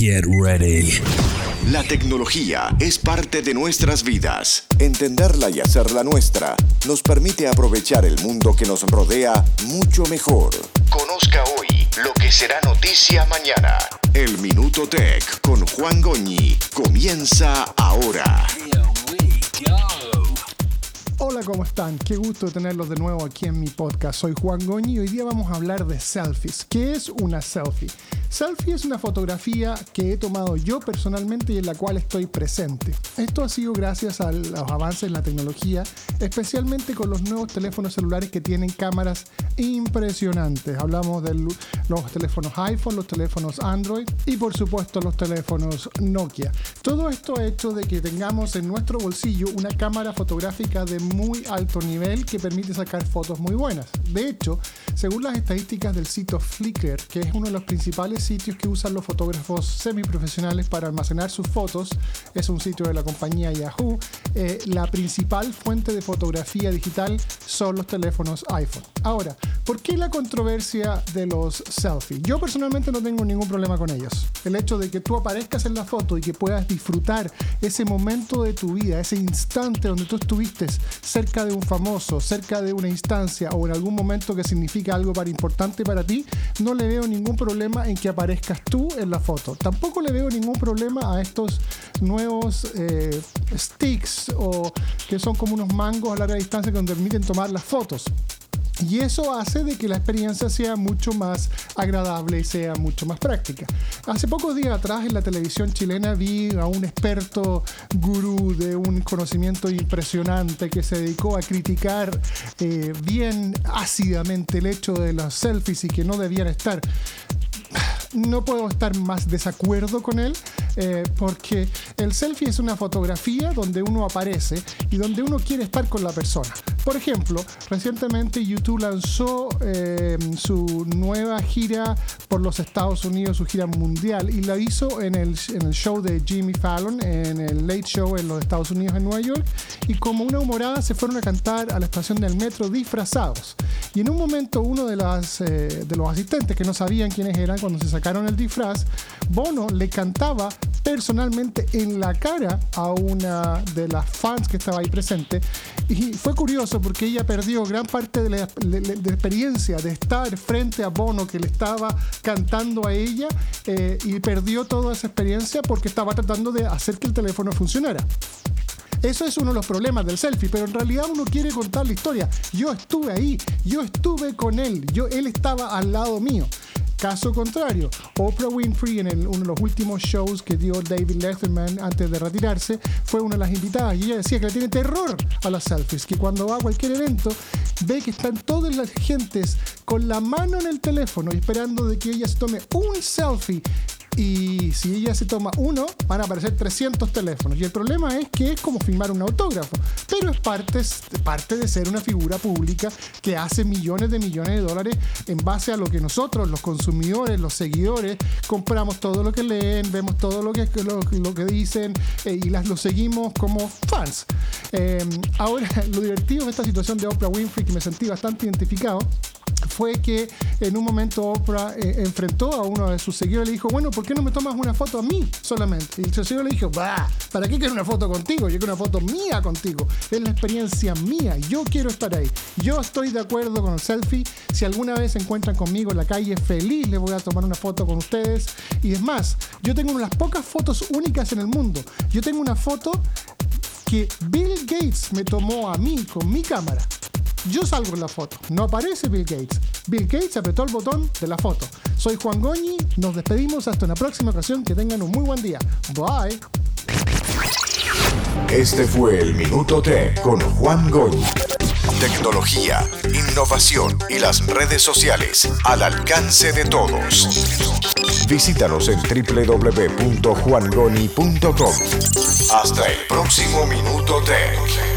Get ready. La tecnología es parte de nuestras vidas. Entenderla y hacerla nuestra nos permite aprovechar el mundo que nos rodea mucho mejor. Conozca hoy lo que será noticia mañana. El Minuto Tech con Juan Goñi comienza ahora. Hola, ¿cómo están? Qué gusto tenerlos de nuevo aquí en mi podcast. Soy Juan Goñi y hoy día vamos a hablar de selfies. ¿Qué es una selfie? Selfie es una fotografía que he tomado yo personalmente y en la cual estoy presente. Esto ha sido gracias a los avances en la tecnología, especialmente con los nuevos teléfonos celulares que tienen cámaras impresionantes. Hablamos de los teléfonos iPhone, los teléfonos Android y por supuesto los teléfonos Nokia. Todo esto ha hecho de que tengamos en nuestro bolsillo una cámara fotográfica de muy alto nivel que permite sacar fotos muy buenas. De hecho, según las estadísticas del sitio Flickr, que es uno de los principales sitios que usan los fotógrafos semiprofesionales para almacenar sus fotos, es un sitio de la compañía Yahoo, eh, la principal fuente de fotografía digital son los teléfonos iPhone. Ahora, ¿por qué la controversia de los selfies? Yo personalmente no tengo ningún problema con ellos. El hecho de que tú aparezcas en la foto y que puedas disfrutar ese momento de tu vida, ese instante donde tú estuviste cerca de un famoso, cerca de una instancia o en algún momento que significa algo para importante para ti, no le veo ningún problema en que aparezcas tú en la foto. Tampoco le veo ningún problema a estos nuevos eh, sticks o que son como unos mangos a larga distancia que nos permiten tomar las fotos. Y eso hace de que la experiencia sea mucho más agradable y sea mucho más práctica. Hace pocos días atrás en la televisión chilena vi a un experto gurú de un conocimiento impresionante que se dedicó a criticar eh, bien ácidamente el hecho de los selfies y que no debían estar no puedo estar más desacuerdo con él eh, porque el selfie es una fotografía donde uno aparece y donde uno quiere estar con la persona. Por ejemplo, recientemente YouTube lanzó eh, su nueva gira por los Estados Unidos, su gira mundial, y la hizo en el, en el show de Jimmy Fallon, en el Late Show en los Estados Unidos, en Nueva York, y como una humorada se fueron a cantar a la estación del metro disfrazados. Y en un momento uno de, las, eh, de los asistentes que no sabían quiénes eran cuando se sacaron el disfraz, Bono le cantaba personalmente en la cara a una de las fans que estaba ahí presente. Y fue curioso porque ella perdió gran parte de la, de experiencia de estar frente a Bono que le estaba cantando a ella eh, y perdió toda esa experiencia porque estaba tratando de hacer que el teléfono funcionara. Eso es uno de los problemas del selfie, pero en realidad uno quiere contar la historia. Yo estuve ahí, yo estuve con él, yo, él estaba al lado mío. Caso contrario, Oprah Winfrey en uno de los últimos shows que dio David Letterman antes de retirarse fue una de las invitadas y ella decía que le tiene terror a las selfies, que cuando va a cualquier evento ve que están todas las gentes con la mano en el teléfono esperando de que ella se tome un selfie y si ella se toma uno, van a aparecer 300 teléfonos. Y el problema es que es como firmar un autógrafo, pero es parte, parte de ser una figura pública que hace millones de millones de dólares en base a lo que nosotros, los consumidores, los seguidores, compramos todo lo que leen, vemos todo lo que, lo, que dicen eh, y las lo seguimos como fans. Eh, ahora, lo divertido de esta situación de Oprah Winfrey, que me sentí bastante identificado, fue que en un momento Oprah eh, enfrentó a uno de sus seguidores y le dijo, bueno, ¿por qué no me tomas una foto a mí solamente? Y su seguidor le dijo, bah, ¿para qué quiero una foto contigo? Yo quiero una foto mía contigo. Es la experiencia mía. Yo quiero estar ahí. Yo estoy de acuerdo con el selfie. Si alguna vez se encuentran conmigo en la calle, feliz les voy a tomar una foto con ustedes. Y es más, yo tengo una de las pocas fotos únicas en el mundo. Yo tengo una foto que Bill Gates me tomó a mí con mi cámara. Yo salgo en la foto, no aparece Bill Gates. Bill Gates apretó el botón de la foto. Soy Juan Goñi, nos despedimos hasta una próxima ocasión, que tengan un muy buen día. Bye. Este fue el Minuto T con Juan Goñi. Tecnología, innovación y las redes sociales al alcance de todos. Visítanos en www.juangoni.com. Hasta el próximo Minuto Tech.